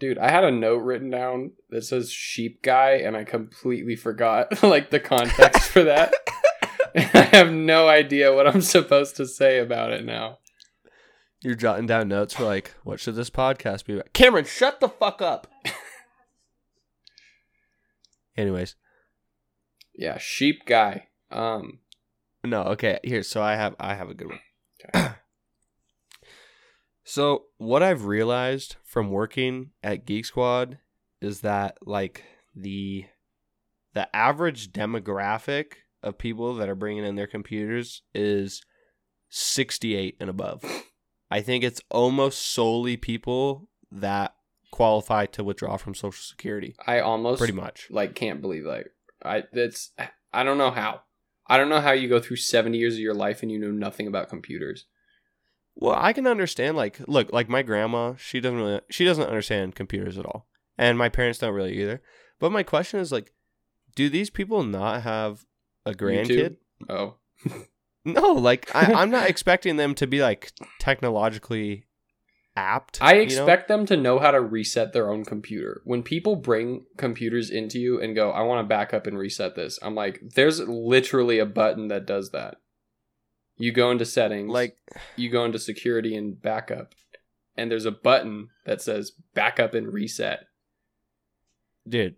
Dude, I had a note written down that says sheep guy, and I completely forgot like the context for that. I have no idea what I'm supposed to say about it now. You're jotting down notes for like, what should this podcast be about? Cameron, shut the fuck up. Anyways, Yeah, sheep guy. Um, no, okay. Here, so I have I have a good one. So what I've realized from working at Geek Squad is that like the the average demographic of people that are bringing in their computers is 68 and above. I think it's almost solely people that qualify to withdraw from Social Security. I almost Pretty much. like can't believe like I that's I don't know how. I don't know how you go through 70 years of your life and you know nothing about computers. Well, I can understand like look, like my grandma, she doesn't really she doesn't understand computers at all. And my parents don't really either. But my question is like do these people not have a grandkid? Oh, No, like I, I'm not expecting them to be like technologically apt. I you know? expect them to know how to reset their own computer. When people bring computers into you and go, "I want to back up and reset this," I'm like, "There's literally a button that does that." You go into settings, like you go into security and backup, and there's a button that says backup and reset. dude,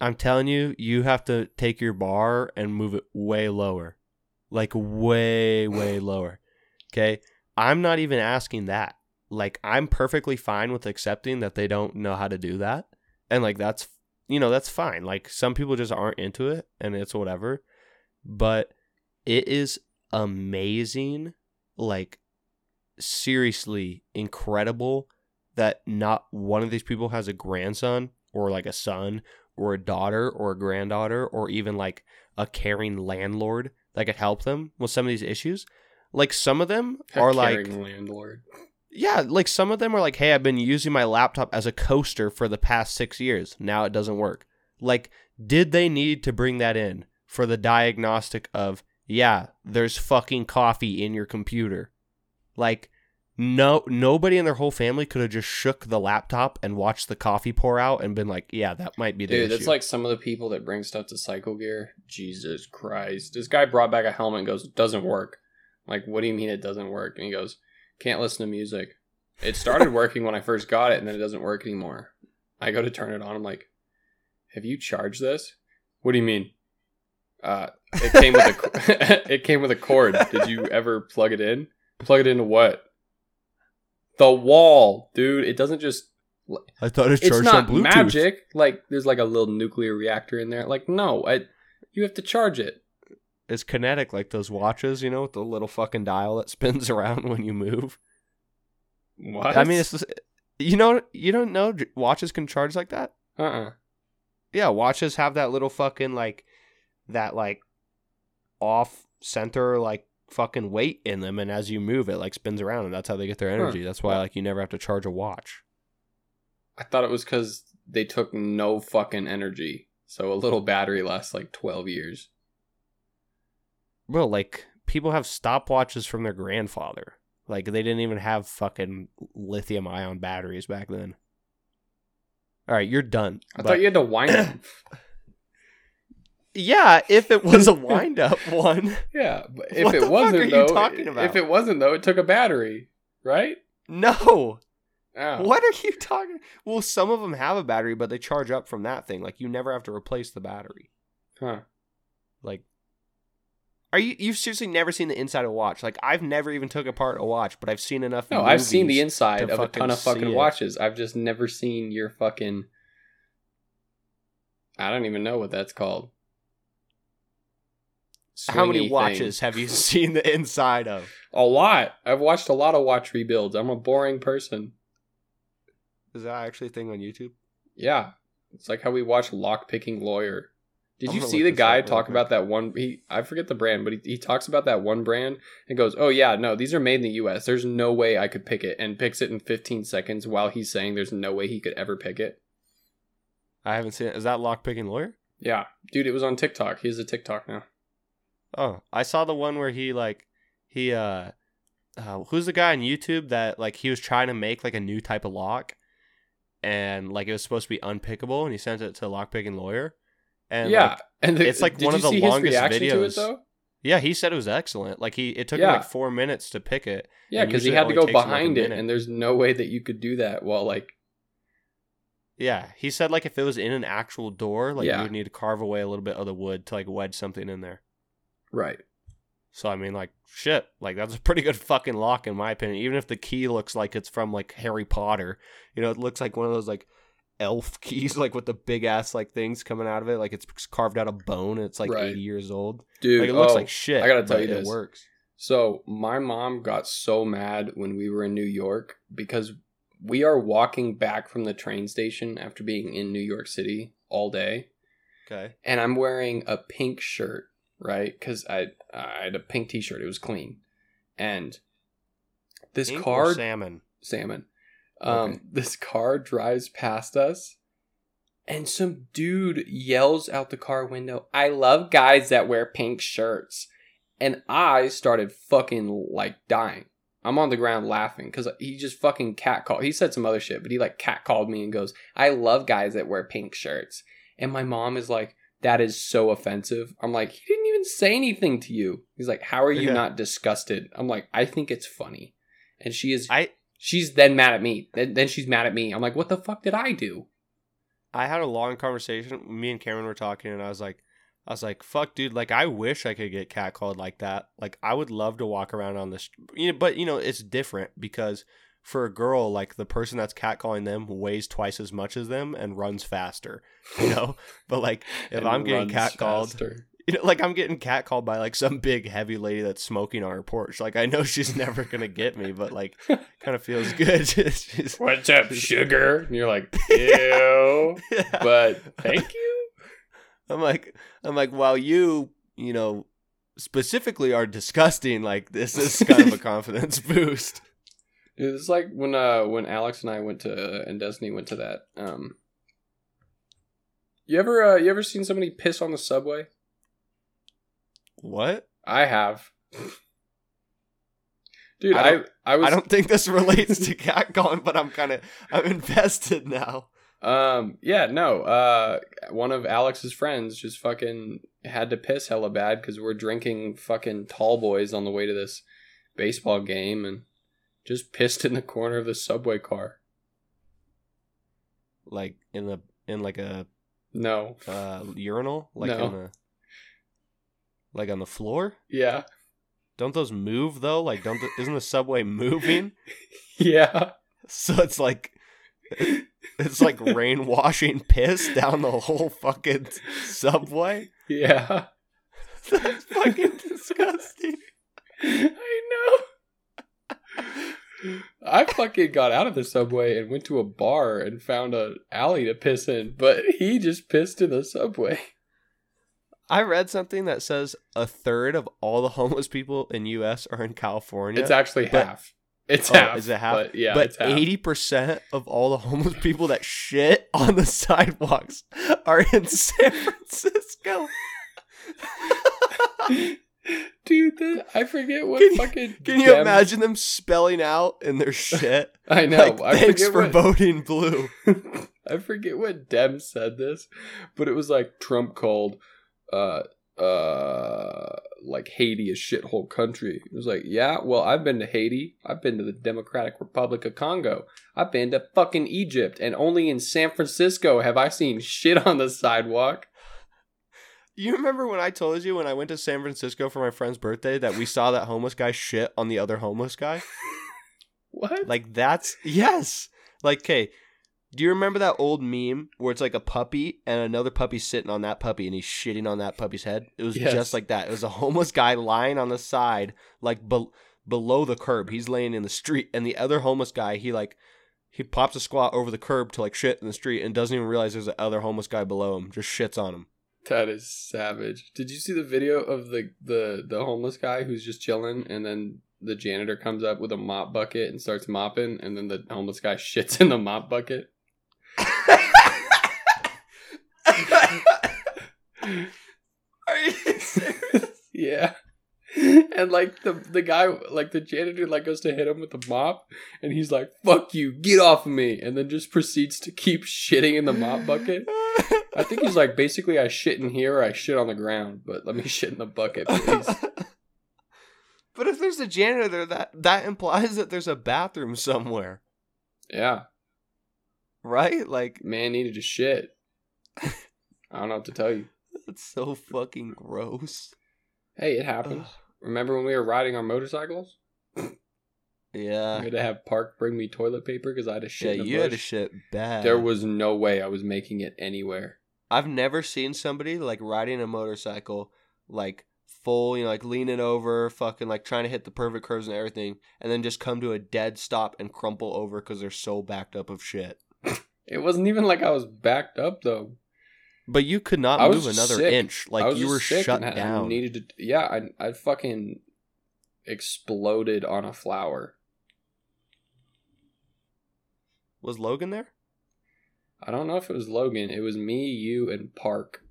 I'm telling you, you have to take your bar and move it way lower. Like way, way lower. Okay? I'm not even asking that. Like I'm perfectly fine with accepting that they don't know how to do that. And like that's you know, that's fine. Like some people just aren't into it and it's whatever. But it is amazing, like seriously incredible that not one of these people has a grandson or like a son or a daughter or a granddaughter or even like a caring landlord that could help them with some of these issues. Like some of them A are like caring landlord. yeah, like some of them are like, hey, I've been using my laptop as a coaster for the past six years. Now it doesn't work. Like, did they need to bring that in for the diagnostic of, yeah, there's fucking coffee in your computer? Like, no, nobody in their whole family could have just shook the laptop and watched the coffee pour out and been like, yeah, that might be the Dude, issue. that's like some of the people that bring stuff to Cycle Gear. Jesus Christ. This guy brought back a helmet and goes, it doesn't work. I'm like, what do you mean it doesn't work? And he goes, can't listen to music. It started working when I first got it and then it doesn't work anymore. I go to turn it on. I'm like, have you charged this? What do you mean? Uh, it came with a it came with a cord. Did you ever plug it in? Plug it into what? The wall, dude. It doesn't just I thought it it's charged not on Bluetooth. magic. Like there's like a little nuclear reactor in there. Like no, I, you have to charge it. It's kinetic, like those watches, you know, with the little fucking dial that spins around when you move. What? I mean, it's just, you know, you don't know watches can charge like that. uh uh Yeah, watches have that little fucking like that like off center like fucking weight in them, and as you move, it like spins around, and that's how they get their energy. That's why like you never have to charge a watch. I thought it was because they took no fucking energy, so a little battery lasts like twelve years. well like people have stopwatches from their grandfather. Like they didn't even have fucking lithium ion batteries back then. All right, you're done. I But- thought you had to wind them. Yeah, if it was a wind up one. yeah, but if What it wasn't are you though, talking about? if it wasn't though, it took a battery, right? No. Oh. What are you talking? Well, some of them have a battery, but they charge up from that thing. Like you never have to replace the battery. Huh. Like, are you you've seriously never seen the inside of a watch? Like I've never even took apart a watch, but I've seen enough. No, I've seen the inside of a ton of fucking watches. I've just never seen your fucking. I don't even know what that's called. How many Swingy thing. watches have you seen the inside of? A lot. I've watched a lot of watch rebuilds. I'm a boring person. Is that actually a thing on YouTube? Yeah, it's like how we watch Lock Picking Lawyer. Did I'm you see the guy talk about that one? He I forget the brand, but he, he talks about that one brand and goes, "Oh yeah, no, these are made in the U.S. There's no way I could pick it," and picks it in 15 seconds while he's saying there's no way he could ever pick it. I haven't seen it. Is that lockpicking lawyer? Yeah, dude, it was on TikTok. He has a TikTok now. Oh, I saw the one where he like he uh, uh who's the guy on YouTube that like he was trying to make like a new type of lock and like it was supposed to be unpickable, and he sent it to a lockpicking lawyer. And yeah, like, and the, it's like one of the longest it, videos. though? yeah, he said it was excellent. Like he, it took Yeah. him like four minutes to pick it. Yeah, because he had to go him, like, behind it, and there's no way that you could do that while like Yeah, he said like if it was in an actual door, like Yeah. you would need to carve away a little bit of the wood to like wedge something in there. Right. So I mean, like shit, like that's a pretty good fucking lock in my opinion. Even if the key looks like it's from like Harry Potter, you know, it looks like one of those like elf keys, like with the big ass like things coming out of it, like it's carved out of bone and it's like Right. eighty years old. Dude, Like it looks oh, like shit. I gotta tell you it works. So my mom got so mad when we were in New York because we are walking back from the train station after being in New York City all day, Okay. and I'm wearing a pink shirt, right? Because I I had a pink T-shirt. It was clean, and this car salmon. salmon. Um, Okay. this car drives past us, and some dude yells out the car window, "I love guys that wear pink shirts," and I started fucking like dying. I'm on the ground laughing because he just fucking cat called. He said some other shit, but he like cat called me and goes, "I love guys that wear pink shirts," and my mom is like. That is so offensive. I'm like, he didn't even say anything to you. He's like, how are you Yeah. not disgusted? I'm like, I think it's funny. And she is I She's then mad at me. Then, then she's mad at me. I'm like, what the fuck did I do? I had a long conversation. Me and Cameron were talking, and I was like, I was like, "Fuck, dude! Like, I wish I could get catcalled like that. Like, I would love to walk around on this. You know, but you know, it's different because for a girl, like the person that's catcalling them weighs twice as much as them and runs faster. You know, but like if I'm getting catcalled, faster. you know, like I'm getting catcalled by like some big heavy lady that's smoking on her porch. Like I know she's never gonna get me, but like kind of feels good. She's- What's up, sugar? And you're like, ew. but thank you. I'm like, I'm like, while you, you know, specifically are disgusting, like this is kind of a confidence boost. It's like when uh when Alex and I went to uh, and Destiny went to that. Um, you ever uh, you ever seen somebody piss on the subway? What? I have. Dude, I I don't- I, was I don't think this relates to catcalling, but I'm kind of I'm invested now. Um, yeah, no. Uh, one of Alex's friends just fucking had to piss hella bad because we're drinking fucking tall boys on the way to this baseball game and just pissed in the corner of the subway car. Like in the in like a No. uh, urinal, like No. on the like on the floor. Yeah. Don't those move though? Like, don't the, isn't the subway moving? Yeah. So it's like it's like rain washing piss down the whole fucking subway. Yeah. That's fucking disgusting. I know. I fucking got out of the subway and went to a bar and found a alley to piss in, but he just pissed in the subway. I read something that says a third of all the homeless people in U.S. are in California. It's actually But- half. It's Oh, half. is it half? But yeah, but eighty percent of all the homeless people that shit on the sidewalks are in San Francisco. Dude, that, I forget what Can you- fucking. Can you imagine them spelling out in their shit? I know. Like, I thanks for what, voting blue. I forget what Dem said this, but it was like Trump called, uh, uh, like Haiti a shithole country. It was like, yeah, well, I've been to Haiti. I've been to the Democratic Republic of Congo. I've been to fucking Egypt, and only in San Francisco have I seen shit on the sidewalk. You remember when I told you when I went to San Francisco for my friend's birthday that we saw that homeless guy shit on the other homeless guy? What? Like that's yes. Like, okay, do you remember that old meme where it's like a puppy and another puppy sitting on that puppy and he's shitting on that puppy's head? It was Yes. just like that. It was a homeless guy lying on the side, like be- below the curb. He's laying in the street, and the other homeless guy, he like he pops a squat over the curb to like shit in the street and doesn't even realize there's another homeless guy below him. Just shits on him. That is savage. Did you see the video of the the the homeless guy who's just chilling, and then the janitor comes up with a mop bucket and starts mopping, and then the homeless guy shits in the mop bucket? Are you serious? yeah. and like the the guy, like the janitor, like goes to hit him with the mop, and he's like, "Fuck you, get off of me!" And then just proceeds to keep shitting in the mop bucket. I think he's like, basically, I shit in here, or I shit on the ground, but let me shit in the bucket, please. but if there's a janitor there, that that implies that there's a bathroom somewhere, yeah, right? Like man needed to shit. I don't know what to tell you. That's so fucking gross. Hey, it happens. Remember when we were riding our motorcycles? Yeah. I had to have Park bring me toilet paper because I had to Yeah, shit. a you had to shit bad. There was no way I was making it anywhere. I've never seen somebody like riding a motorcycle like full, you know, like leaning over, fucking like trying to hit the perfect curves and everything, and then just come to a dead stop and crumple over because they're so backed up of shit. It wasn't even like I was backed up though. But you could not move another sick. inch. Like you were shut and I- down. needed to. Yeah, I I fucking exploded on a flower. Was Logan there? I don't know if it was Logan. It was me, you, and Park.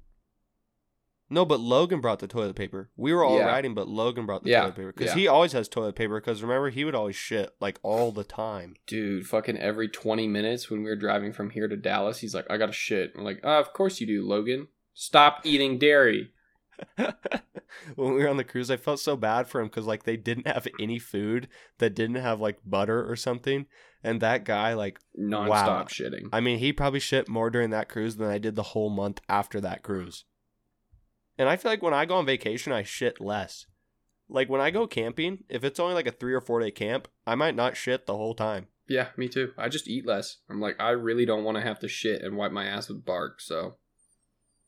No, but Logan brought the toilet paper. We were all Yeah. riding, but Logan brought the Yeah, toilet paper because yeah. he always has toilet paper. Because remember, he would always shit like all the time. Dude, fucking every 20 minutes when we were driving from here to Dallas, he's like, I got to shit. I'm like, ah, of course you do, Logan. Stop eating dairy. when we were on the cruise, I felt so bad for him because like they didn't have any food that didn't have like butter or something, and that guy like Nonstop Wow. shitting. I mean he probably shit more during that cruise than I did the whole month after that cruise. And I feel like when I go on vacation, I shit less. Like when I go camping, if it's only like a three or four day camp, I might not shit the whole time. Yeah, me too. I just eat less. I'm like, I really don't want to have to shit and wipe my ass with bark. So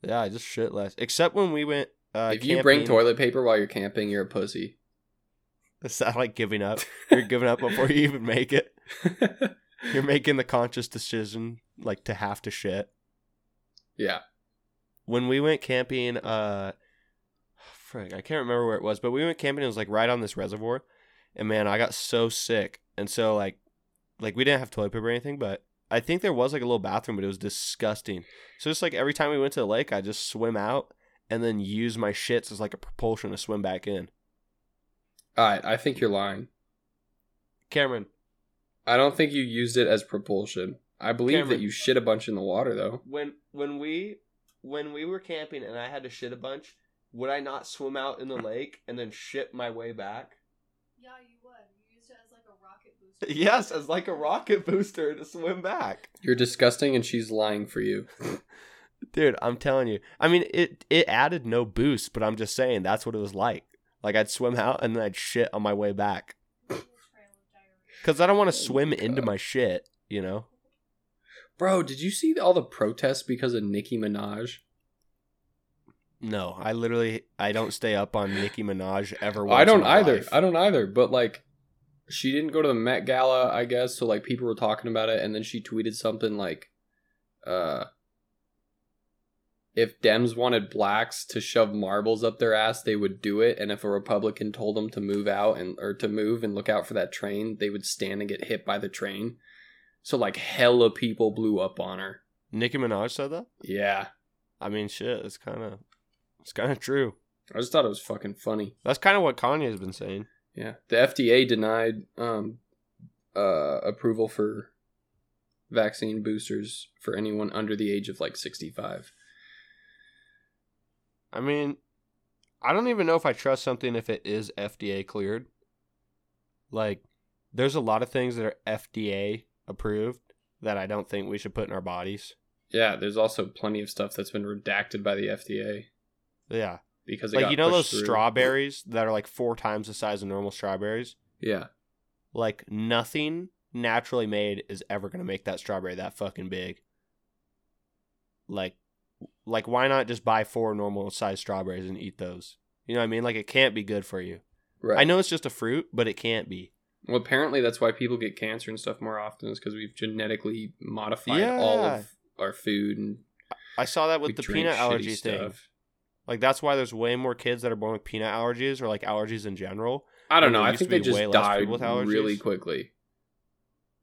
Yeah, I just shit less. Except when we went. Uh, if you bring toilet paper while you're camping, you're a pussy. Is that like giving up? You're giving up before you even make it. You're making the conscious decision like to have to shit. yeah. When we went camping, uh frick, I can't remember where it was, but we went camping, it was like right on this reservoir. And man, I got so sick. And so like like we didn't have toilet paper or anything, but I think there was like a little bathroom, but it was disgusting. So just like every time we went to the lake, I just swim out and then use my shits as like a propulsion to swim back in. All right. I think you're lying. Cameron, I don't think you used it as propulsion. I believe Cameron. that you shit a bunch in the water, though. when when we when we were camping and I had to shit a bunch, would I not swim out in the lake and then shit my way back? Yeah, you would. You used it as like a rocket booster. Yes, as like a rocket booster to swim back. You're disgusting, and she's lying for you. Dude, I'm telling you. I mean, it it added no boost, but I'm just saying that's what it was like. Like I'd swim out and then I'd shit on my way back Little trail of diarrhea. because I don't want to Oh, swim into my shit. You know? Bro, did you see all the protests because of Nicki Minaj? No, I literally I don't stay up on Nicki Minaj ever. I don't either. life. I don't either. But like, she didn't go to the Met Gala, I guess. So like, people were talking about it, and then she tweeted something like, "Uh, if Dems wanted blacks to shove marbles up their ass, they would do it, and if a Republican told them to move out and or to move and look out for that train, they would stand and get hit by the train." So like, hella people blew up on her. Nicki Minaj said that. Yeah, I mean, shit. It's kind of it's kind of true. I just thought it was fucking funny. That's kind of what Kanye's been saying. Yeah, the FDA denied um, uh, approval for vaccine boosters for anyone under the age of like sixty-five. I mean, I don't even know if I trust something if it is FDA cleared. Like, there's a lot of things that are FDA approved that I don't think we should put in our bodies. Yeah, there's also plenty of stuff that's been redacted by the FDA Yeah. because Like, you know those through. strawberries that are like four times the size of normal strawberries? Yeah, Like, nothing naturally made is ever going to make that strawberry that fucking big. Like, like why not just buy four normal sized strawberries and eat those? You know what I mean? Like, it can't be good for you. right. I know it's just a fruit, but it can't be. Well, apparently that's why people get cancer and stuff more often is because we've genetically modified all of our food and I saw that with the peanut allergy thing. stuff. Like that's why there's way more kids that are born with peanut allergies or like allergies in general. I don't know. I think they just died with allergies. really quickly.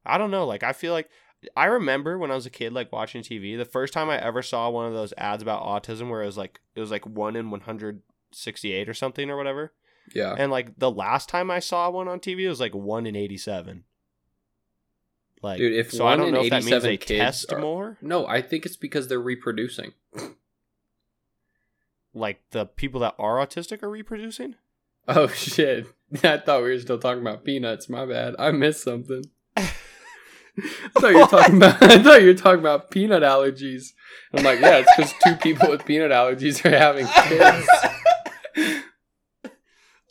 I don't know. Like I feel like I remember when I was a kid, like watching TV. The first time I ever saw one of those ads about autism, where it was like it was like one in one hundred sixty eight or something or whatever. Yeah. And like the last time I saw one on TV, it was like one in eighty-seven. Like, Dude, if so I don't in know if that means they test are- more. No, I think it's because they're reproducing. Like the people that are autistic are reproducing. Oh shit! I thought we were still talking about peanuts. My bad. I missed something. I thought you were talking about. I thought you were talking about peanut allergies. I'm like, yeah, it's because two people with peanut allergies are having kids.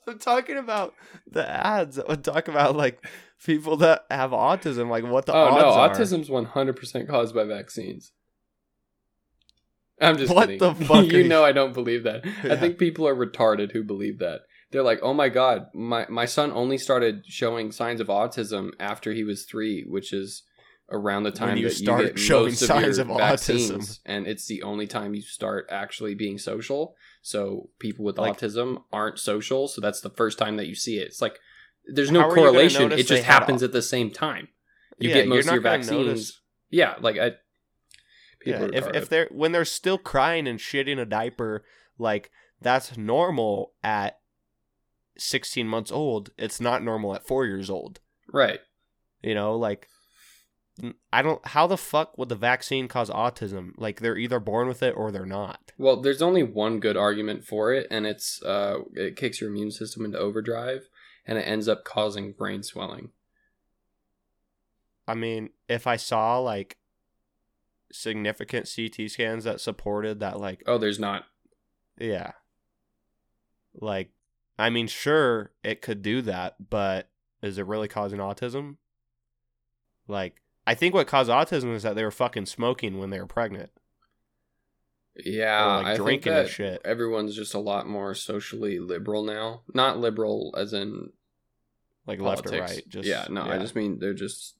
I'm talking about the ads that would talk about like people that have autism, like what the oh no, are. autism's 100 percent caused by vaccines. I'm just What kidding. the fuck you know I don't believe that. I think people are retarded who believe that. They're like, oh my god, my my son only started showing signs of autism after he was three, which is around the time you that start you get showing most signs of, of autism. and it's the only time you start actually being social. So people with Like- autism aren't social, so that's the first time that you see it. It's like there's no How are you gonna correlation; it just happens at the same time. You Yeah, get most of your vaccines. notice- Yeah, like I. People Yeah, if if they're when they're still crying and shitting a diaper, like that's normal at 16 months old. It's not normal at four years old. right, You know, like I don't. How the fuck would the vaccine cause autism? Like they're either born with it or they're not. Well, there's only one good argument for it, and it's uh, it kicks your immune system into overdrive, and it ends up causing brain swelling. I mean, if I saw like significant CT scans that supported that, like Oh, there's not. Yeah. Like, I mean, sure, it could do that, but is it really causing autism? Like, I think what caused autism is that they were fucking smoking when they were pregnant. Yeah, Or, like, I think drinking and that shit. everyone's just a lot more socially liberal now. Not liberal as in Like politics. left or right. Just yeah, no, I just mean they're just.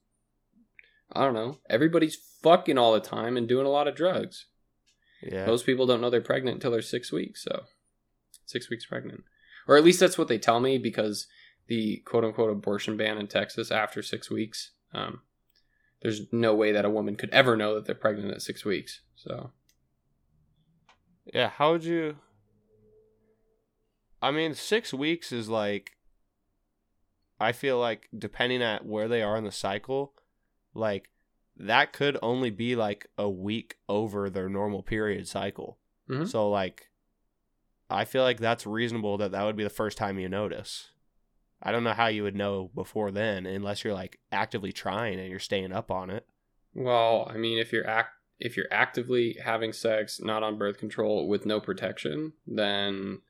I don't know. Everybody's fucking all the time and doing a lot of drugs. yeah. Most people don't know they're pregnant until they're six weeks. So, six weeks pregnant, or at least that's what they tell me because the quote unquote abortion ban in Texas after six weeks. Um, there's no way that a woman could ever know that they're pregnant at six weeks. So, Yeah, how would you? I mean, six weeks is like. I feel like depending at where they are in the cycle, like that could only be like a week over their normal period cycle. Mhm. So like, I feel like that's reasonable that that would be the first time you notice. I don't know how you would know before then, unless you're like actively trying and you're staying up on it. well, I mean, if you're act if you're actively having sex not on birth control with no protection, then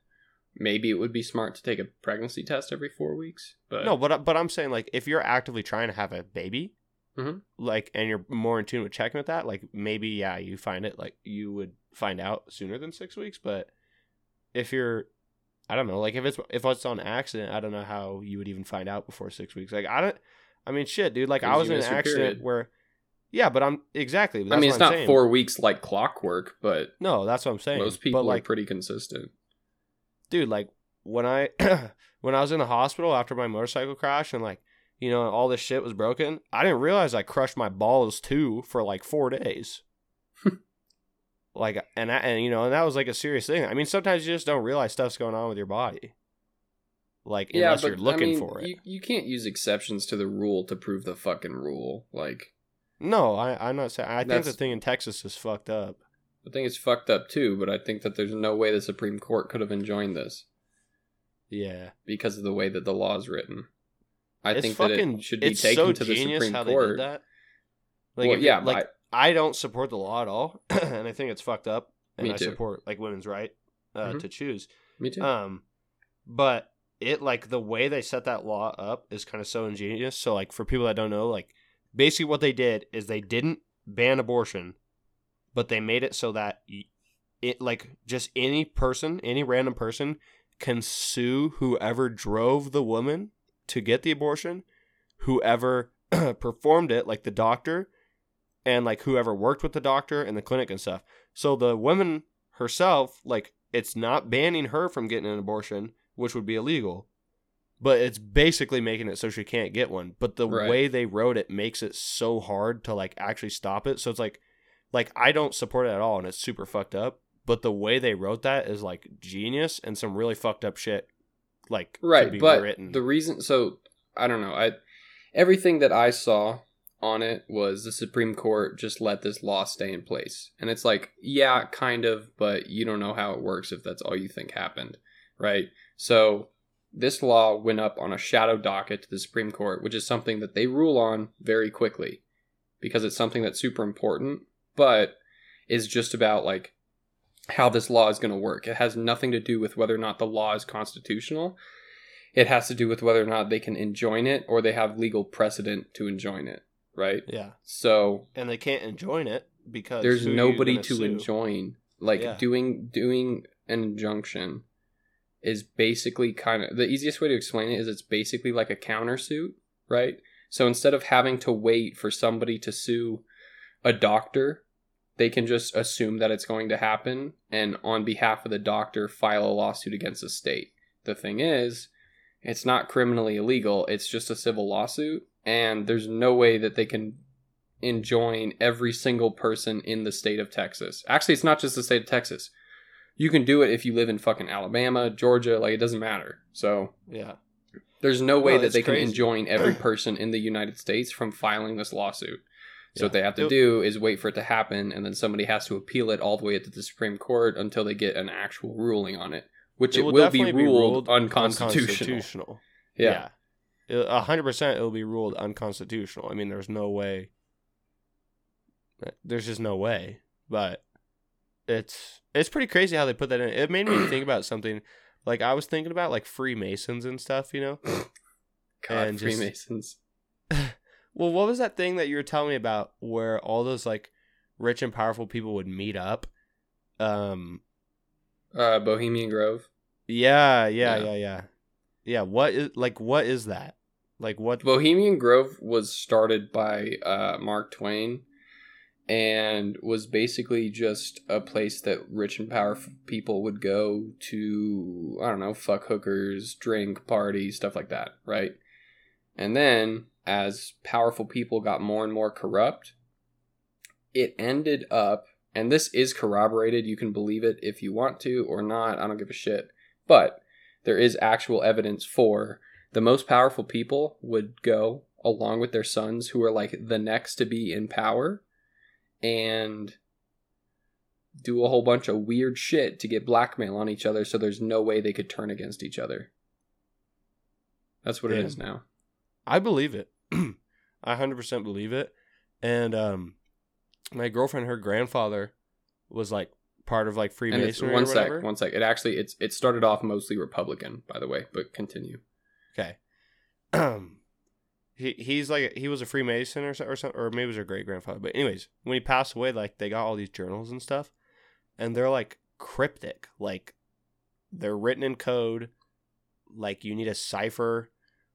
maybe it would be smart to take a pregnancy test every four weeks. But No, but but I'm saying like if you're actively trying to have a baby, Mhm. like, and you're more in tune with checking with that, like maybe yeah, you find it like you would find out sooner than six weeks. But if you're, I don't know, like if it's if it's on accident, I don't know how you would even find out before six weeks. Like I don't, I mean shit, dude. Like I was in an accident period. where, yeah, but I'm exactly. I mean, it's not four weeks like clockwork, but No, that's what I'm saying. most people but like, are pretty consistent. dude like when i when i was in the hospital after my motorcycle crash and like you know all this shit was broken i didn't realize i crushed my balls too for like four days like and I, and you know and that was like a serious thing i mean sometimes you just don't realize stuff's going on with your body like unless you're looking I mean, for it You, you can't use exceptions to the rule to prove the fucking rule. Like, no I, i'm not saying i think the thing in texas is fucked up I think it's fucked up too, but I think that there's no way the Supreme Court could have enjoined this yeah because of the way that the law is written. I it's think that fucking it should be taken so to the Supreme Court. that like well, yeah, like but I don't support the law at all, and I think it's fucked up. And Me I too. support like women's right uh, Mhm. to choose. me too. Um, but it like the way they set that law up is kind of so ingenious. So like for people that don't know, like basically what they did is they didn't ban abortion, but they made it so that it like just any person, any random person can sue whoever drove the woman to get the abortion, whoever performed it, like the doctor, and like whoever worked with the doctor and the clinic and stuff. So the woman herself, like it's not banning her from getting an abortion, which would be illegal. But it's basically making it so she can't get one. But the Right. way they wrote it makes it so hard to like actually stop it. So it's like like I don't support it at all and it's super fucked up. But the way they wrote that is like genius and some really fucked up shit like right be but written. the reason so i don't know i everything that i saw on it was the supreme court just let this law stay in place. And it's like yeah kind of but you don't know how it works if that's all you think happened right? So this law went up on a shadow docket to the supreme court which is something that they rule on very quickly because it's something that's super important but is just about like how this law is going to work. It has nothing to do with whether or not the law is constitutional. It has to do with whether or not they can enjoin it or they have legal precedent to enjoin it, right? yeah, So and they can't enjoin it because there's who are you nobody to sue? enjoin. Like Yeah. doing doing an injunction is basically kind of the easiest way to explain it is it's basically like a countersuit, right? So instead of having to wait for somebody to sue a doctor, they can just assume that it's going to happen and on behalf of the doctor file a lawsuit against the state. The thing is, it's not criminally illegal, it's just a civil lawsuit and there's no way that they can enjoin every single person in the state of Texas. Actually, it's not just the state of Texas. You can do it if you live in fucking Alabama, Georgia, like it doesn't matter. So Yeah, there's no way No, that that's they can enjoin every person in the United States from filing this lawsuit. So Yeah. what they have to It- do is wait for it to happen, and then somebody has to appeal it all the way to the Supreme Court until they get an actual ruling on it, which it, will, be definitely ruled, unconstitutional. unconstitutional. Yeah. Yeah. A hundred percent it'll be ruled unconstitutional. I mean, there's no way. There's just no way. But it's it's pretty crazy how they put that in. It made me think about something. Like I was thinking about like Freemasons and stuff, you know. God, And just- Freemasons. Well, what was that thing that you were telling me about where all those like rich and powerful people would meet up? Um Uh, Bohemian Grove. yeah, yeah, Yeah. yeah, yeah. Yeah, what is like what is that? Like what Bohemian Grove was started by uh, Mark Twain and was basically just a place that rich and powerful people would go to, I don't know, fuck hookers, drink, party, stuff like that, right? And then as powerful people got more and more corrupt, it ended up, and this is corroborated, you can believe it if you want to or not, I don't give a shit. But there is actual evidence for the most powerful people would go along with their sons who are like the next to be in power and do a whole bunch of weird shit to get blackmail on each other so there's no way they could turn against each other. That's what it Damn. is now. I believe it. I 100% believe it. And um my girlfriend her grandfather was like part of like And it's Freemasonry one or whatever. sec, one sec. It actually it's it started off mostly Republican, by the way, but continue. Okay. He he's like he was a Freemason or or something, or maybe it was her great grandfather. But anyways, when he passed away, like they got all these journals and stuff, and they're like cryptic, like they're written in code, like you need a cipher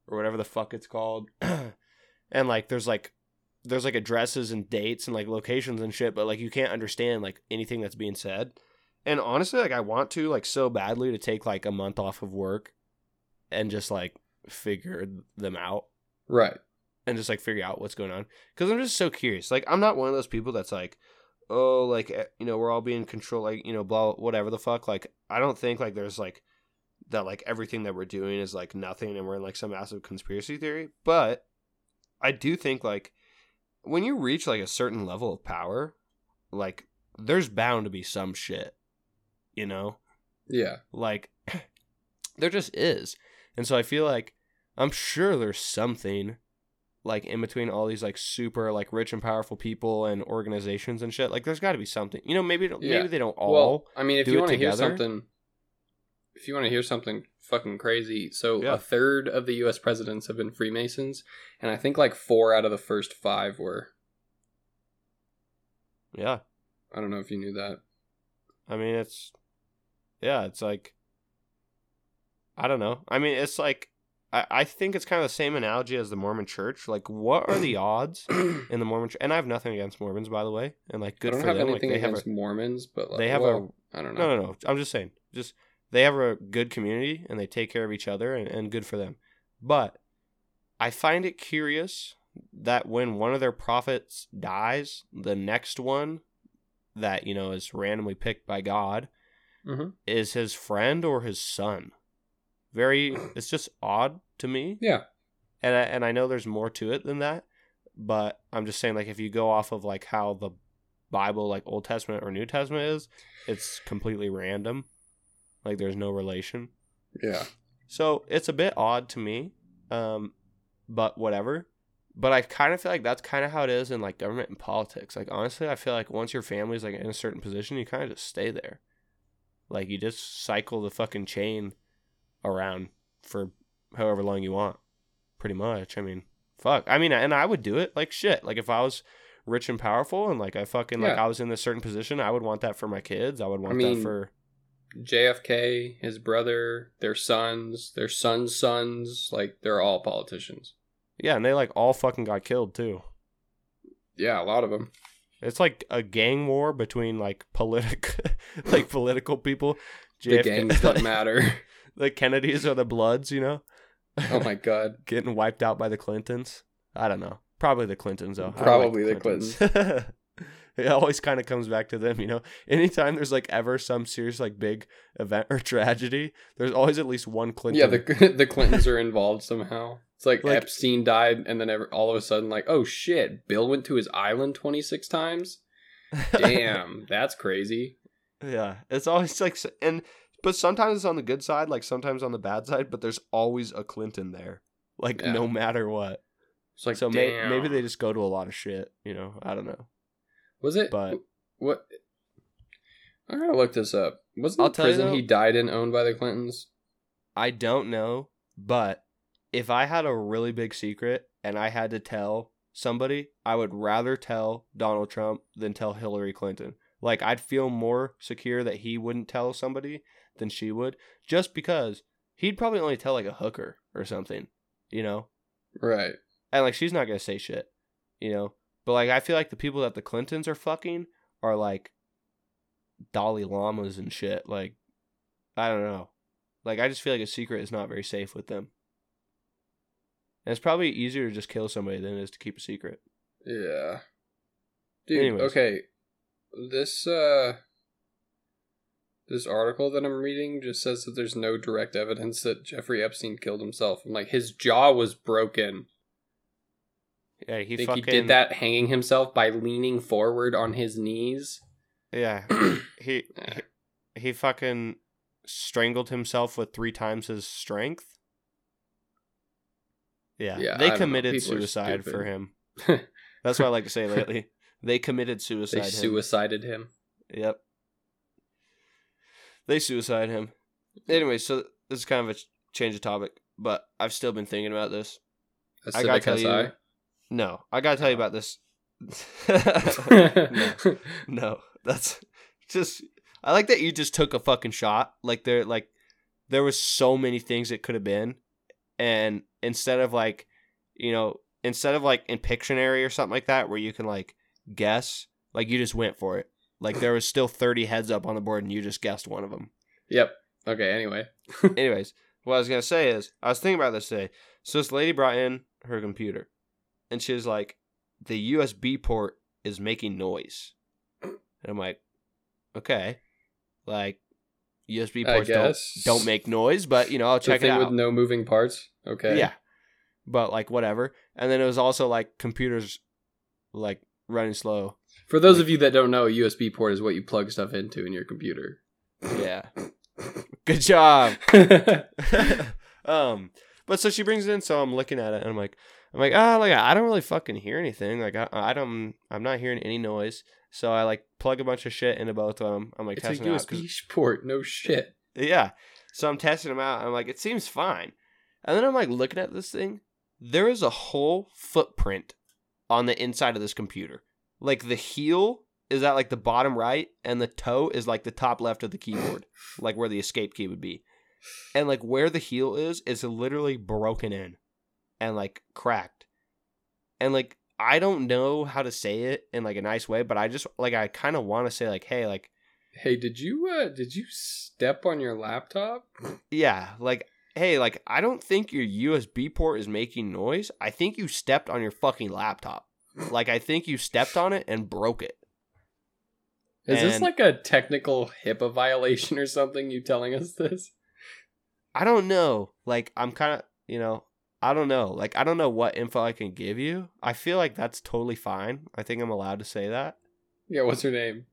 or whatever the fuck it's called, and like there's like there's like addresses and dates and like locations and shit, but like you can't understand like anything that's being said. And honestly, like I want to like so badly to take like a month off of work and just like figure them out Right. and just like figure out what's going on. Because i'm just so curious. Like i'm not one of those people that's like oh like eh, you know we're all being controlled like you know blah whatever the fuck. Like i don't think like there's like that like everything that we're doing is like nothing and we're in like some massive conspiracy theory. But i do think like when you reach like a certain level of power like there's bound to be some shit you know? Yeah. like there just is and so i feel like i'm sure there's something like in between all these like super like rich and powerful people and organizations and shit like there's got to be something you know maybe maybe Yeah. they don't all well, I mean, if you want to hear something, if you want to hear something fucking crazy, so Yeah. a third of the U.S. presidents have been Freemasons, and I think like four out of the first five were. yeah I don't know if you knew that. i mean it's yeah it's like i don't know i mean it's like I, I think it's kind of the same analogy as the mormon church like what are the odds in the mormon church and i have nothing against mormons by the way and like good I don't for have them like anything they have a, against Mormons, but like, they have well, I don't know. No, no, no. I'm just saying. Just they have a good community and they take care of each other and, and good for them. But I find it curious that when one of their prophets dies, the next one that, you know, is randomly picked by God Mhm. is his friend or his son. Very. It's just odd to me, Yeah. and I, and I know there's more to it than that, but I'm just saying like if you go off of like how the Bible, like Old Testament or New Testament is, it's completely random. Like there's no relation. Yeah. So it's a bit odd to me, um, but whatever. But I kind of feel like that's kind of how it is in like government and politics. Like honestly, I feel like once your family's like in a certain position, you kind of just stay there. Like you just cycle the fucking chain around for however long you want. Pretty much. I mean, fuck. I mean, and I would do it like shit. Like if I was rich and powerful and like I fucking like I was in a certain position, I would want that for my kids. I would want mean, that for JFK, his brother, their sons, their sons' sons, like they're all politicians. yeah, and they like all fucking got killed too. Yeah, a lot of them. It's like a gang war between like politic, like political people. The JFK gangs that matter. the Kennedys or the Bloods, you know, Oh my god. getting wiped out by the Clintons. I don't know. Probably the Clintons though. Probably like the it always kind of comes back to them, you know. Anytime there's like ever some serious like big event or tragedy, there's always at least one Clinton. Yeah, the the Clintons are involved somehow. It's like, Like- Epstein died, and then ever, all of a sudden, like, oh shit, Bill went to his island twenty six times. Damn, that's crazy. Yeah, it's always like, and but sometimes it's on the good side, like sometimes on the bad side. But there's always a Clinton there, like Yeah. no matter what. It's like, so may, maybe they just go to a lot of shit, you know. I don't know. was it. but- what? I gotta look this up. Wasn't I'll the prison he died in owned by the Clintons? I don't know, but if I had a really big secret and I had to tell somebody, I would rather tell Donald Trump than tell Hillary Clinton. Like I'd feel more secure that he wouldn't tell somebody than she would, just because he'd probably only tell like a hooker or something, you know. Right. and like she's not gonna say shit, you know. But like I feel like the people that the Clintons are fucking are like Dalai Lamas and shit. Like I don't know. Like I just feel like a secret is not very safe with them. And it's probably easier to just kill somebody than it is to keep a secret. Yeah. Dude, Anyways. okay. This uh this article that I'm reading just says that there's no direct evidence that Jeffrey Epstein killed himself. And like his jaw was broken. Yeah, he think fucking he did that hanging himself by leaning forward on his knees. Yeah, he, he he fucking strangled himself with three times his strength. Yeah, Yeah, they committed suicide for him. That's what I like to say lately. They committed suicide. they him. suicided him. Yep. They suicide him. Anyway, so this is kind of a change of topic, but I've still been thinking about this. A I gotta tell SI. you. No, I gotta tell you Oh. about this. no, that's just. I like that you just took a fucking shot. Like there, like there was so many things it could have been, and instead of like, you know, instead of like in Pictionary or something like that, where you can like guess, like you just went for it. Like there was still thirty heads up on the board, and you just guessed one of them. yep. Okay, anyway. Anyways, what I was gonna say is I was thinking about this today. So this lady brought in her computer, and she was like, "The USB port is making noise," and I'm like, "Okay, like USB ports don't don't make noise, but you know I'll The check it out." with no moving parts. Okay. Yeah, but like whatever. And then it was also like computers, like running slow. For those of you that don't know, a USB port is what you plug stuff into in your computer. Yeah, good job. um, but so she brings it in, so I'm looking at it, and I'm like, I'm like, ah, like I don't really fucking hear anything. Like I, I don't, I'm not hearing any noise. So I like plug a bunch of shit into both of them. I'm like it's a testing it out 'cause- USB port. No shit. yeah. So I'm testing them out. I'm like, it seems fine. And then I'm like looking at this thing. There is a whole footprint on the inside of this computer. Like the heel is at like the bottom right, and the toe is like the top left of the keyboard, like where the escape key would be. And like where the heel is is literally broken in and like cracked. And like I don't know how to say it in like a nice way, but I just like I kind of want to say like, hey, like Hey, did you uh did you step on your laptop? Yeah, like hey, like I don't think your USB port is making noise. I think you stepped on your fucking laptop. Like I think you stepped on it and broke it. Is this like a technical HIPAA violation or something? You telling us this? I don't know. Like I'm kind of, you know, I don't know. Like I don't know what info I can give you. I feel like that's totally fine. I think I'm allowed to say that. Yeah, what's her name?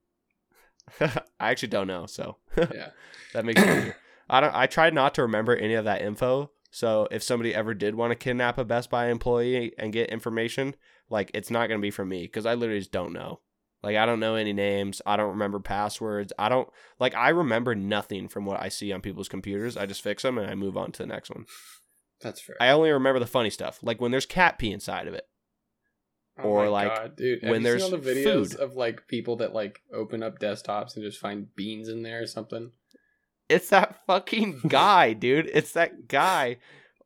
I actually don't know, so Yeah. that makes easier. I don't. I tried not to remember any of that info. So if somebody ever did want to kidnap a Best Buy employee and get information, like it's not gonna be from me because I literally just don't know. Like I don't know any names. I don't remember passwords. I don't like. I remember nothing from what I see on people's computers. I just fix them and I move on to the next one. That's fair. I only remember the funny stuff, like when there's cat pee inside of it. Oh or, like, God, dude, have when there's the videos food. of like people that like open up desktops and just find beans in there or something. It's that fucking guy, dude. It's that guy.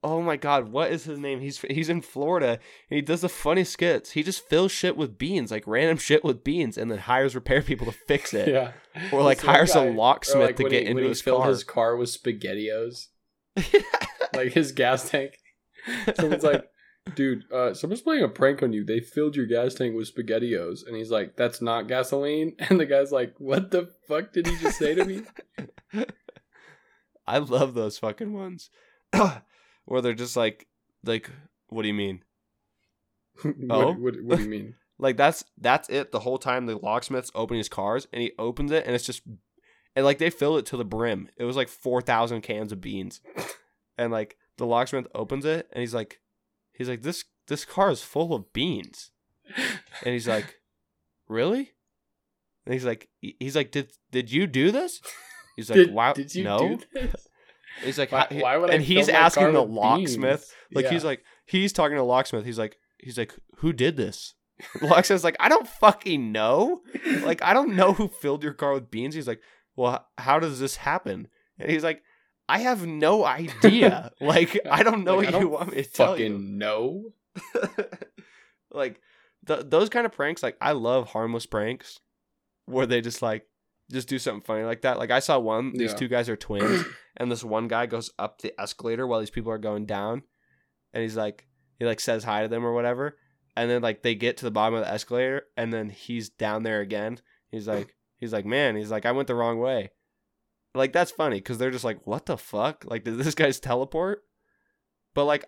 Oh my god, what is his name? He's he's in Florida and he does the funny skits. He just fills shit with beans, like random shit with beans, and then hires repair people to fix it. Yeah, Or like hires guy- a locksmith like, to get he, into his filled car. his car with spaghettios, like his gas tank. Someone's like, dude, uh, someone's playing a prank on you. They filled your gas tank with spaghettios. And he's like, that's not gasoline. And the guy's like, what the fuck did he just say to me? I love those fucking ones. Where they're just like like what do you mean? what, Oh? what, what do you mean? Like that's that's it the whole time the locksmith's opening his cars and he opens it and it's just and like they fill it to the brim. It was like four thousand cans of beans. And like the locksmith opens it and he's like he's like, This this car is full of beans. And he's like, Really? And he's like he's like, Did did you do this? He's like, did, Wow did you no. He's like, Why, why would I and he's fill my car asking the locksmith, beans? like Yeah. he's like he's talking to the locksmith. He's like he's like, who did this? The locksmith's like, I don't fucking know. Like I don't know who filled your car with beans. He's like, well, how does this happen? And he's like, I have no idea. like I don't know Like, what you don't want me to tell you. fucking know. like th- those kind of pranks like i love harmless pranks where they just like just do something funny like that like i saw one these Yeah. two guys are twins and this one guy goes up the escalator while these people are going down. And he's like he like says hi to them or whatever. And then like they get to the bottom of the escalator and then he's down there again. He's like he's like man he's like i went the wrong way. Like that's funny because they're just like what the fuck? Like did this guy's teleport? But like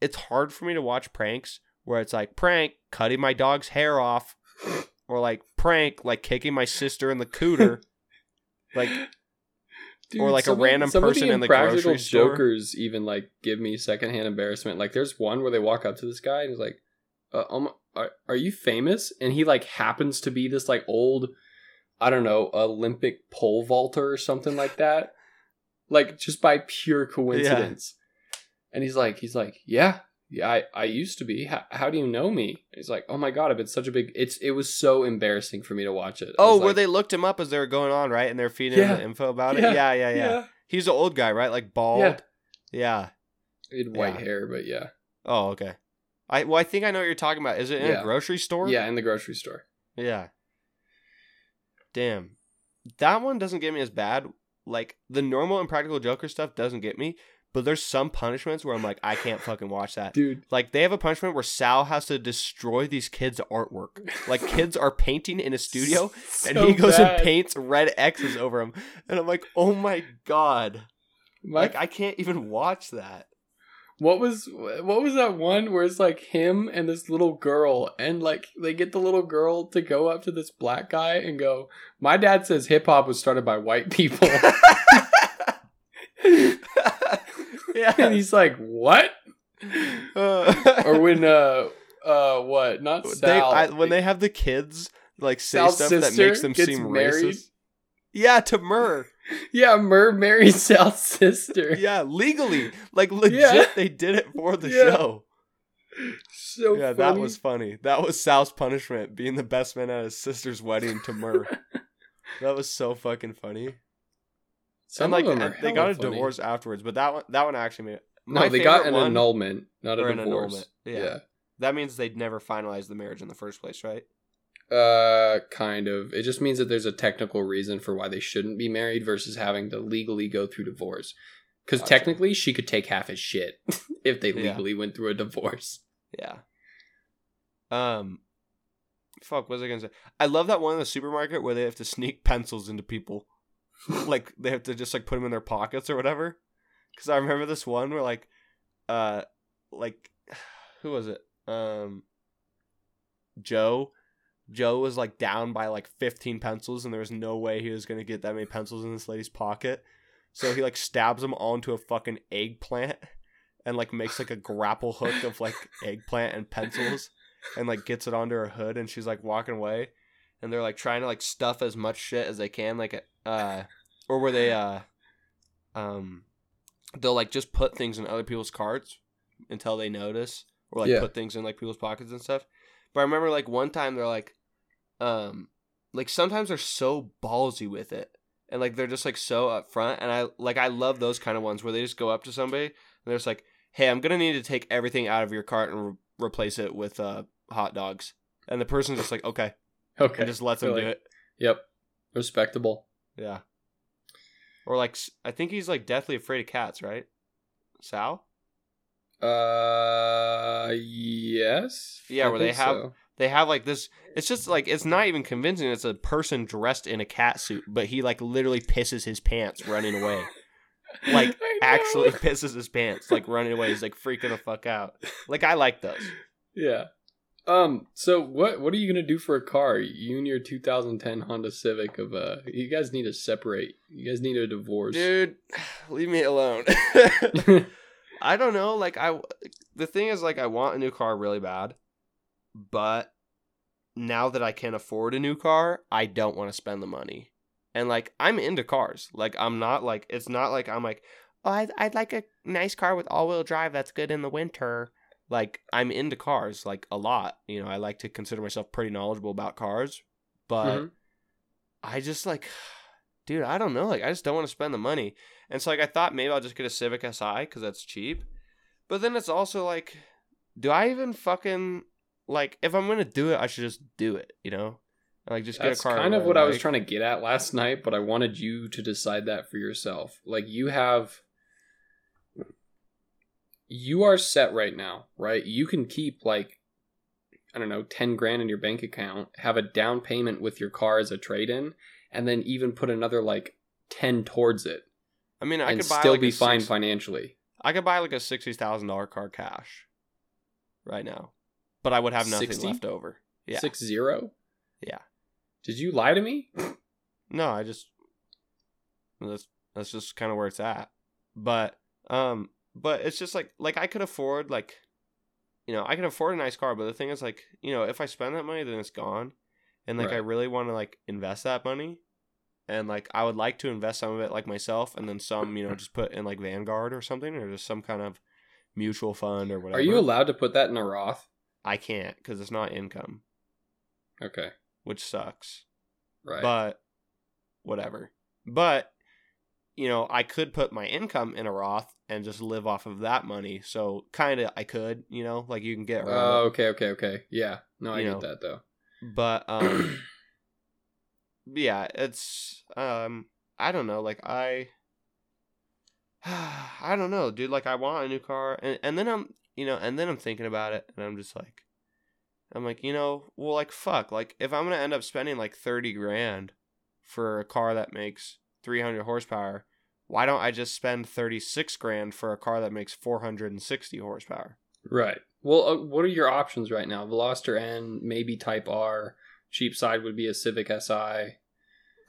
it's hard for me to watch pranks where it's like prank cutting my dog's hair off or like prank like kicking my sister in the cooter. Like Or, like, a some of- random some of person in the grocery store. Jokers even like give me secondhand embarrassment. Like there's one where they walk up to this guy and he's like, uh, um, are, "Are you famous?" And he like happens to be this like old, I don't know, Olympic pole vaulter or something like that, like just by pure coincidence. And he's like, he's like, yeah. Yeah, I, I used to be. How, how do you know me? He's like, oh my god, I've been such a big. It's it was so embarrassing for me to watch it. I oh where like, they looked him up as they were going on right and they're feeding him the info about it Yeah. yeah yeah yeah, he's an old guy right like bald Yeah. yeah, He had white Yeah. hair, but yeah, oh okay i well i think i know what you're talking about is it in Yeah. a grocery store yeah, in the grocery store. Yeah. Damn. That one doesn't get me as bad. Like the normal Impractical Joker stuff doesn't get me, but there's some punishments where I'm like, I can't fucking watch that. dude. Like they have a punishment where Sal has to destroy these kids' artwork. Like kids are painting in a studio and he goes bad. and paints red X's over them. And I'm like, oh my god. My, Like I can't even watch that. what was what was that one where it's like him and this little girl, and like they get the little girl to go up to this black guy and go, "My dad says hip hop was started by white people," yeah. And he's like, "What?" or when uh uh what? Not they Sal. I, when they have the kids like say Sal's stuff that makes them seem married. racist. Yeah, to Murr. yeah, Murr married Sal's sister. Yeah, legally, like legit, Yeah. they did it for the Yeah. show. So yeah, that was funny. That was Sal's punishment, being the best man at his sister's wedding to Murr. that was so fucking funny. Some and like of them they got a funny. divorce afterwards, but that one that one actually made. No, they got an one- annulment, not a or an divorce. annulment. Yeah. Yeah. That means they'd never finalized the marriage in the first place, right? Uh, kind of. It just means that there's a technical reason for why they shouldn't be married versus having to legally go through divorce. Because Gotcha. technically, she could take half his shit if they Yeah. legally went through a divorce. Yeah. Um, fuck. What was I gonna say? I love that one in the supermarket where they have to sneak pencils into people. Like they have to just like put them in their pockets or whatever. because I remember this one where like, uh, like, who was it? Um, Joe. Joe was like down by like 15 pencils, and there was no way he was gonna get that many pencils in this lady's pocket. So he like stabs them onto a fucking eggplant, and like makes like a grapple hook of like eggplant and pencils, and like gets it onto her hood, and she's like walking away, and they're like trying to like stuff as much shit as they can, like uh, or where they uh, um, they'll like just put things in other people's carts until they notice, or like Yeah. put things in like people's pockets and stuff. But I remember like one time they're like, um, like sometimes they're so ballsy with it, and like they're just like so upfront, and I like I love those kind of ones where they just go up to somebody and they're just like, "Hey, I'm gonna need to take everything out of your cart and re- replace it with uh hot dogs," and the person's just like, "Okay," Okay. and just lets them do it. Yep. Respectable. Yeah. Or like I think he's like deathly afraid of cats, right? Sal? Uh, yes. Yeah, I where they have- so. They have like this it's just like it's not even convincing it's a person dressed in a cat suit, but he like literally pisses his pants running away. Like, Actually pisses his pants like running away. He's like freaking the fuck out. Like I like those. Yeah. Um. So what what are you gonna do for a car? You and your 2010 Honda Civic of uh. You guys need to separate. You guys need a divorce. Dude, leave me alone. I don't know. Like I, the thing is, like I want a new car really bad, but now that I can't afford a new car, I don't want to spend the money. And like I'm into cars. Like I'm not like it's not like I'm like oh I'd, I'd like a nice car with all wheel drive that's good in the winter. Like I'm into cars like a lot. You know I like to consider myself pretty knowledgeable about cars, but Mhm. I just like, dude, I don't know. Like, I just don't want to spend the money. And so, like, I thought maybe I'll just get a Civic Si because that's cheap. But then it's also like, do I even fucking like if I'm gonna do it, I should just do it. You know, like just get That's a car. kind of what I was trying to get at last night, but I wanted you to decide that for yourself. Like you have you are set right now, right? You can keep like I don't know, 10 grand in your bank account, have a down payment with your car as a trade-in, and then even put another like 10 towards it I mean, I could buy still like be fine six- financially. I could buy like a sixty thousand dollar car cash right now, but I would have nothing 60? left over. Yeah, 6-0? Yeah. Did you lie to me? No, I just that's that's just kind of where it's at. But um but it's just like like I could afford like you know, I can afford a nice car, but the thing is like, you know, if I spend that money then it's gone. And like I really want to like invest that money. And like I would like to invest some of it like myself and then some, you know, just put in like Vanguard or something or just some kind of mutual fund or whatever. Are you allowed to put that in a Roth? I can't cuz it's not income, Okay. which sucks. Right. But whatever. But you know, I could put my income in a Roth and just live off of that money. So kind of I could, you know, like you can get Oh, it. okay, okay, okay. Yeah. No, I get know. that though. But um yeah, it's um I don't know, like I I don't know, dude, like I want a new car and and then I'm, you know, and then I'm thinking about it and I'm just like I'm like, you know, well like fuck, like if I'm going to end up spending like 30 grand for a car that makes 300 horsepower, why don't I just spend 36 grand for a car that makes 460 horsepower? right. Well, uh, what are your options right now? Veloster N, maybe Type R. Cheap side would be a Civic Si.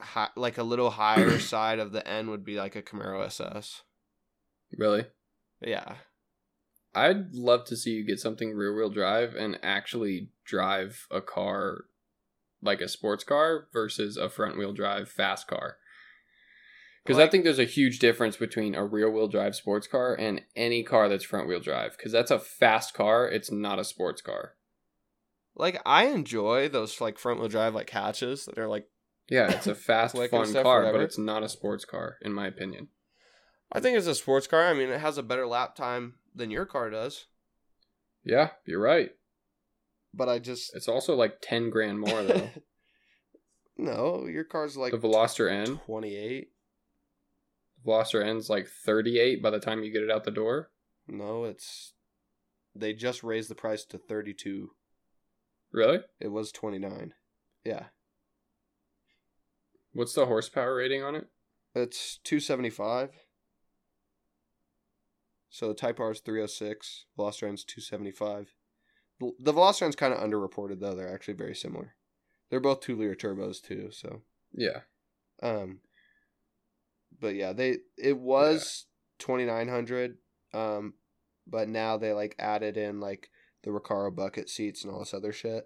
Hi, like a little higher side of the N would be like a Camaro SS. Really? Yeah. I'd love to see you get something rear wheel drive and actually drive a car like a sports car versus a front wheel drive fast car. Because I think there's a huge difference between a rear wheel drive sports car and any car that's front wheel drive. Because that's a fast car, it's not a sports car. Like I enjoy those like front wheel drive like hatches that are like Yeah, it's a fast, and fun stuff, car, whatever. but it's not a sports car, in my opinion. I think it's a sports car. I mean, it has a better lap time than your car does. Yeah, you're right. But I just It's also like 10 grand more, though. no, your car's like the Veloster N. 28. Veloster N's like 38 by the time you get it out the door. No, it's they just raised the price to 32. Really? It was 29. Yeah. What's the horsepower rating on it? It's 275. So the Type R is 306, Veloster N's 275. The Veloster N's kind of underreported though. They're actually very similar. They're both two liter turbos too. So Yeah. um, but yeah, they it was 2900. Um, but now they like added in like the Recaro bucket seats and all this other shit.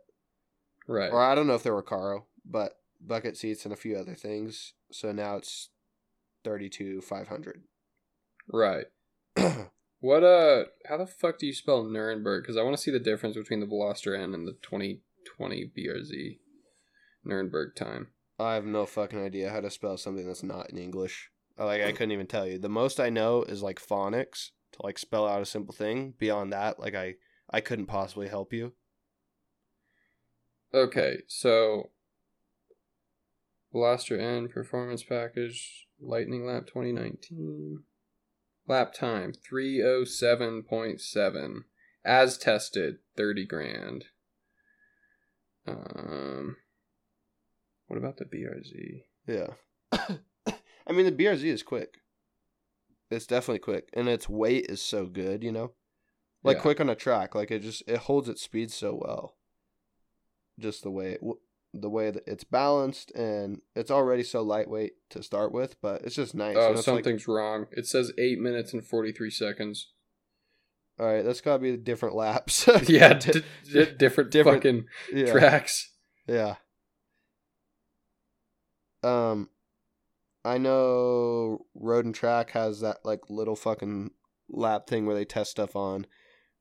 Right. Or I don't know if they're Recaro, but bucket seats and a few other things. So now it's 32 500. Right. What uh? How the fuck do you spell Nuremberg? Because I want to see the difference between the Veloster N and the 2020 BRZ Nuremberg time. I have no fucking idea how to spell something that's not in English. I, Like I couldn't even tell you. The most I know is like phonics to like spell out a simple thing. Beyond that, like I I couldn't possibly help you. Okay, so Veloster N performance package Lightning Lap 2019 lap time 307.7 as tested 30 grand. Um what about the BRZ? Yeah. I mean the BRZ is quick. It's definitely quick, and its weight is so good. You know, like Yeah. quick on a track. Like it just it holds its speed so well. Just the way it, the way that it's balanced, and it's already so lightweight to start with, but it's just nice. you Oh, know, it's like- something's wrong. It says 8 minutes and 43 seconds. all right, that's gotta be different laps. yeah, d- d- different, different- fucking yeah. tracks. Yeah. Um, I know Road and Track has that like little fucking lap thing where they test stuff on,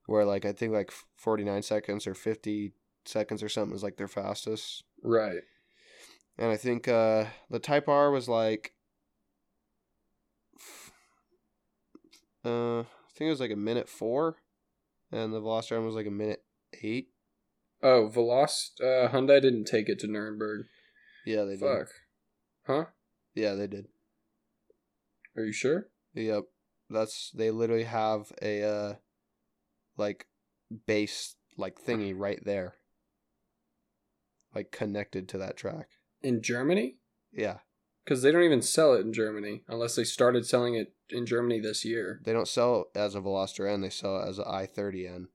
where like I think like forty nine seconds or fifty seconds or something is like their fastest, Right. and I think uh the Type R was like, uh, I think it was like a minute four, and the Velociraptor was like a minute eight. Oh, Velost uh, Hyundai didn't take it to Nuremberg. Yeah, they did. Fuck. Huh? Yeah, they did. Are you sure? Yep. That's they literally have a uh like base like thingy right there. Like connected to that track. In Germany? Yeah. Because they don't even sell it in Germany unless they started selling it in Germany this year. They don't sell it as a Veloster N, they sell it as an I thirty N.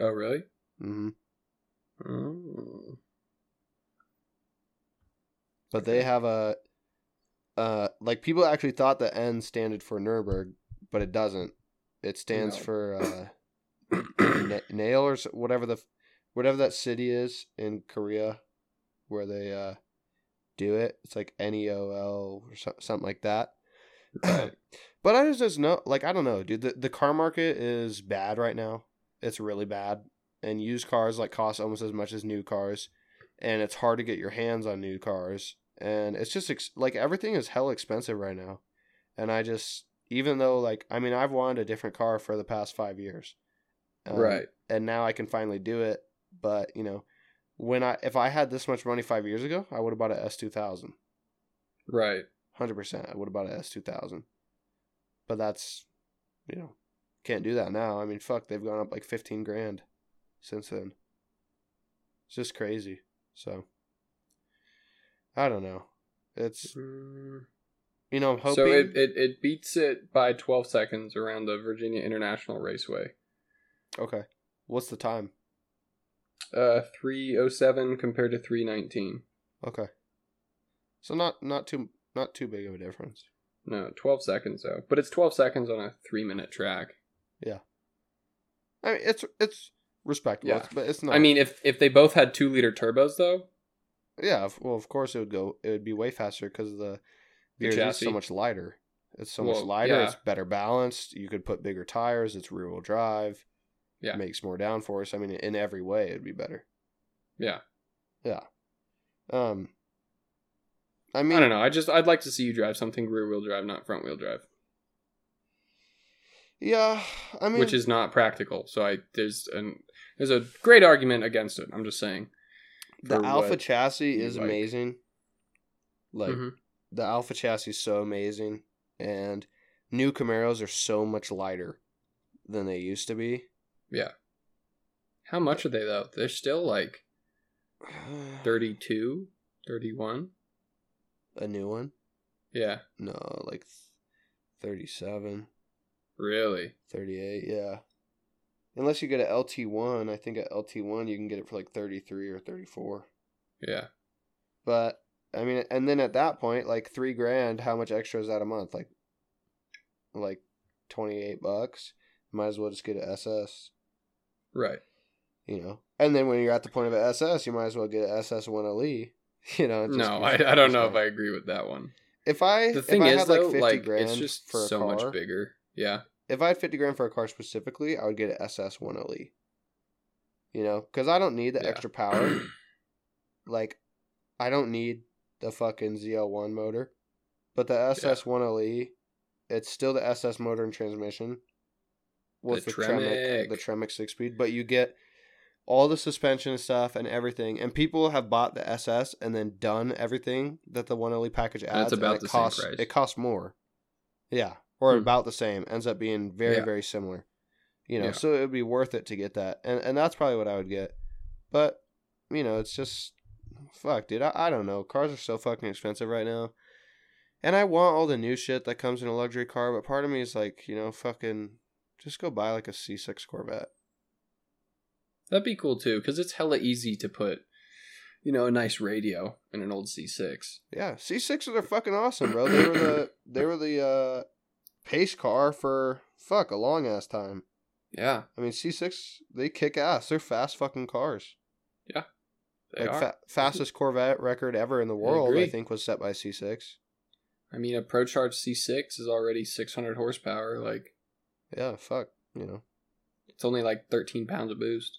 Oh, really? Mm-hmm. Oh. But they have a uh like people actually thought the N standed for Nuremberg, but it doesn't. It stands No. for uh Na- Nail or whatever the whatever that city is in Korea where they uh do it. It's like N E O L or so- something like that. Right. But I just, just know, like I don't know, dude. The the car market is bad right now. It's really bad, and used cars like cost almost as much as new cars, and it's hard to get your hands on new cars, and it's just ex- like everything is hell expensive right now, and I just even though like I mean I've wanted a different car for the past five years, Um, right. and now I can finally do it. But you know, when I if I had this much money five years ago, I would have bought a S two thousand. Right. Hundred percent, I would have bought a S two thousand. But that's, you know, can't do that now. I mean, fuck, they've gone up like fifteen grand since then. It's just crazy. So, I don't know. It's Mm. you know, I'm hoping. So it, it, it beats it by 12 seconds around the Virginia International Raceway. okay, what's the time? Uh, 307 compared to 319. Okay, so not not too not too big of a difference. No, 12 seconds though. But it's 12 seconds on a three minute track. Yeah, I mean, it's it's respectable, Yeah. but it's not. I mean, if if they both had two liter turbos though, yeah. Well, of course it would go. It would be way faster because the The BRZ is so much lighter. It's so much lighter. yeah. It's better balanced. You could put bigger tires. It's rear wheel drive. Yeah. makes more downforce. I mean, in every way, it'd be better. yeah. Yeah. Um. I mean, I don't know. I just I'd like to see you drive something rear wheel drive, not front wheel drive, Yeah, I mean, which is not practical. So I there's an there's a great argument against it. I'm just saying. The Alpha chassis is like. amazing. Like Mhm. the Alpha chassis is so amazing, and new Camaros are so much lighter than they used to be. Yeah. How much are they though? They're still like 32, 31. A new one? Yeah. No, like thirty-seven. Really? 38, yeah. Unless you get an LT1, I think at LT1 you can get it for like 33 or 34. Yeah. But I mean, and then at that point, like three grand, how much extra is that a month? Like, like 28 bucks. Might as well just get an SS, Right. you know. And then when you're at the point of an SS, you might as well get an SS1 LE, you know. No, I, I don't know if I agree with that one. If I The thing if I is had though, like 50 like grand it's just for a so car, much bigger. Yeah. If I had 50 grand for a car specifically, I would get an SS1 LE. You know, because I don't need the Yeah. extra power. like, I don't need the fucking ZL1 motor. But the SS1 LE, it's still the SS motor and transmission with The the, Tremec, the Tremec six speed. But you get all the suspension and stuff and everything. And people have bought the SS and then done everything that the 1 LE oh package And adds. it's about it the same costs, price. It costs more. Yeah. Or Hmm. about the same. Ends up being very, Yeah. very similar. You know, Yeah. so it would be worth it to get that. And and that's probably what I would get. But, you know, it's just fuck, dude. I, I don't know. Cars are so fucking expensive right now. And I want all the new shit that comes in a luxury car, but part of me is like, you know, fucking just go buy like a C6 Corvette. That'd be cool too, because it's hella easy to put, you know, a nice radio in an old C6. Yeah, C6s are fucking awesome, bro. They were the they were the uh pace car for fuck a long ass time. Yeah, I mean, C6 they kick ass. They're fast fucking cars. Yeah. they like are. fa- fastest Corvette record ever in the world, I, agree. think, was set by C6. I mean, a ProCharge C6 is already 600 horsepower. Like, Yeah, fuck, you know. it's only like 13 pounds of boost.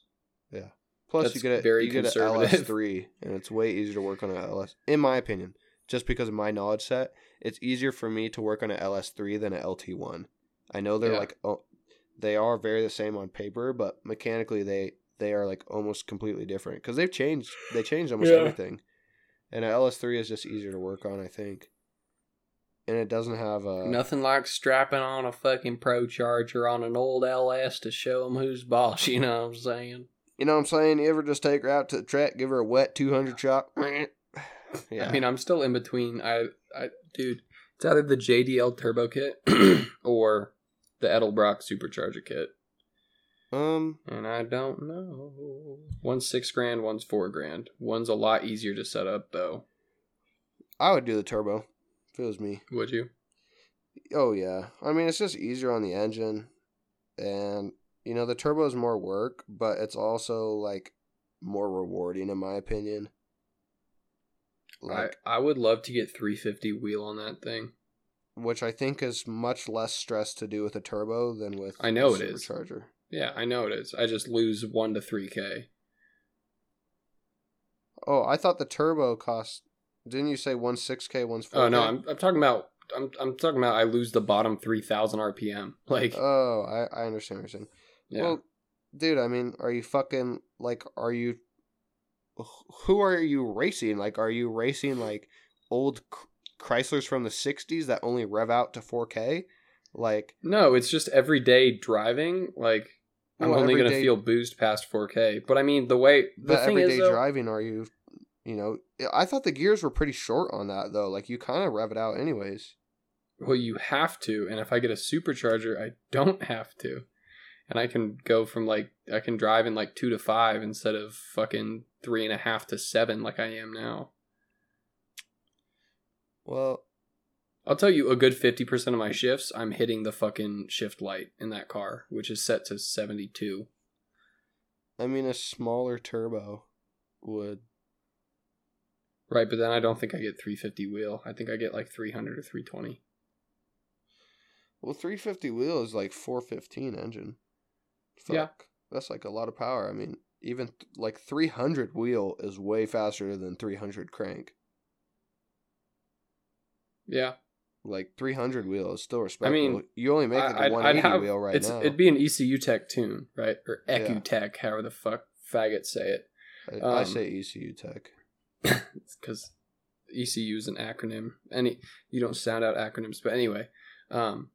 Yeah. Plus, That's you get a very you get an. LS3, and it's way easier to work on an LS. In my opinion, just because of my knowledge set, it's easier for me to work on an LS3 than an LT1. I know they're Yeah. like oh, they are very the same on paper, but mechanically they they are like almost completely different because they've changed. They changed almost Yeah. everything, and an LS3 is just easier to work on, I think. And it doesn't have a Nothing like strapping on a fucking ProCharger on an old LS to show them who's boss. You know what I'm saying? You know what I'm saying? You ever just take her out to the track, give her a wet 200 shot? yeah. I mean, I'm still in between. I, I, dude, it's either the JDL turbo kit or the Edelbrock supercharger kit, um, and I don't know. One's six grand, one's four grand. One's a lot easier to set up, though. I would do the turbo if it was me. Would you? Oh yeah. I mean, it's just easier on the engine, and you know the turbo is more work, but it's also like more rewarding in my opinion. Like, I, I would love to get 350 wheel on that thing. which I think is much less stress to do with a turbo than with I know a it is. supercharger. Yeah, I know it is. I just lose one to three k. Oh, I thought the turbo cost. Didn't you say one six k, one's four? Oh no, I'm I'm talking about I'm I'm talking about I lose the bottom three thousand RPM. Like Oh, I I understand what you're saying. yeah. Well, dude, I mean, are you fucking like? Are you? Who are you racing? Like, are you racing like old Chryslers from the '60s that only rev out to 4K? Like, No, it's just everyday driving. Like I'm Well, only gonna everyday- feel boost past 4K. But I mean, the way the but thing everyday is, though, driving, are you? You know, I thought the gears were pretty short on that though. Like, you kind of rev it out anyways. well, you have to, and if I get a supercharger, I don't have to, and I can go from like I can drive in like two to five instead of fucking three and a half to seven like I am now. Well, I'll tell you, a good fifty percent of my shifts, I'm hitting the fucking shift light in that car, which is set to seventy two. I mean, a smaller turbo would. Right, but then I don't think I get 350 wheel. I think I get like 300 or 320. Well, 350 wheel is like 415 engine. Fuck. Yeah. That's like a lot of power. I mean, even th- like 300 wheel is way faster than 300 crank. Yeah, Like 300 wheel is still respectable. I mean, you only make it I- to I'd, I'd have wheel right it's now. it'd be an ECU Tech tune, right, or Yeah. ECU Tech, however the fuck faggots say it, I, I um, say ECU Tech. because ECU is an acronym. Any you don't sound out acronyms, but anyway, um,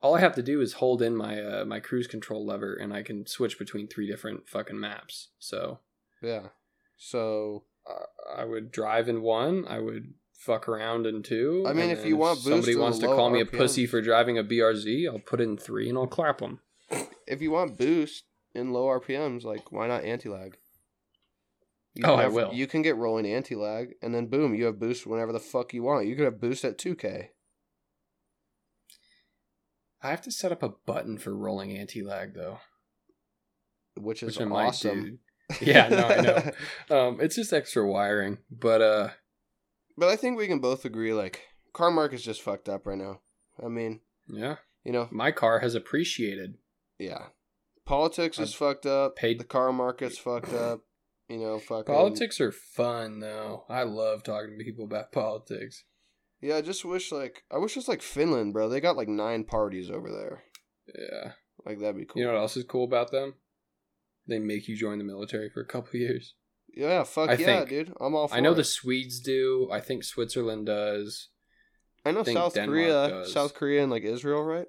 all I have to do is hold in my uh, my cruise control lever, and I can switch between three different fucking maps. So Yeah. So uh, I would drive in one, I would fuck around in two. I mean, if you want boost somebody wants to call me a pussy for driving a BRZ, I'll put in three and I'll clap them. If you want boost in low RPMs, like why not anti lag? Oh, I will. You can get rolling anti lag, and then boom, you have boost whenever the fuck you want. You could have boost at 2K. I have to set up a button for rolling anti lag though, which is which awesome. Yeah, no, I know. Um, it's just extra wiring, but uh, but I think we can both agree, like car market's just fucked up right now. I mean, yeah, you know, my car has appreciated. yeah, politics is I've fucked up. paid- The car market's fucked up. You know, fucking Politics are fun though. I love talking to people about politics. Yeah, I just wish like I wish it's like Finland, bro. They got like nine parties over there. Yeah, Like that'd be cool. you know what else is cool about them? They make you join the military for a couple years. yeah, fuck I yeah, think- dude. I'm all for I know it. the Swedes do. I think Switzerland does. I know think South Denmark Korea, does. South Korea, and like Israel, right?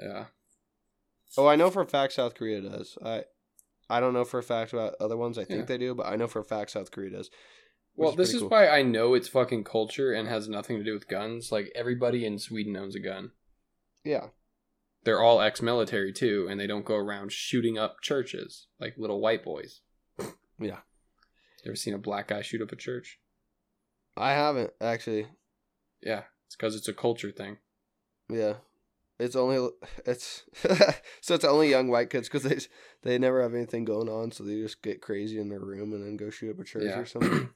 Yeah. Oh, I know for a fact South Korea does. I, I don't know for a fact about other ones. I think Yeah. they do, but I know for a fact South Korea does. Well, is this is cool. why I know it's fucking culture and has nothing to do with guns. Like everybody in Sweden owns a gun. Yeah, They're all ex-military too, and they don't go around shooting up churches like little white boys. yeah. Ever seen a black guy shoot up a church? I haven't actually. Yeah, it's because it's a culture thing. Yeah, it's only it's so it's only young white kids because they they never have anything going on, so they just get crazy in their room and then go shoot up a church Yeah. or something.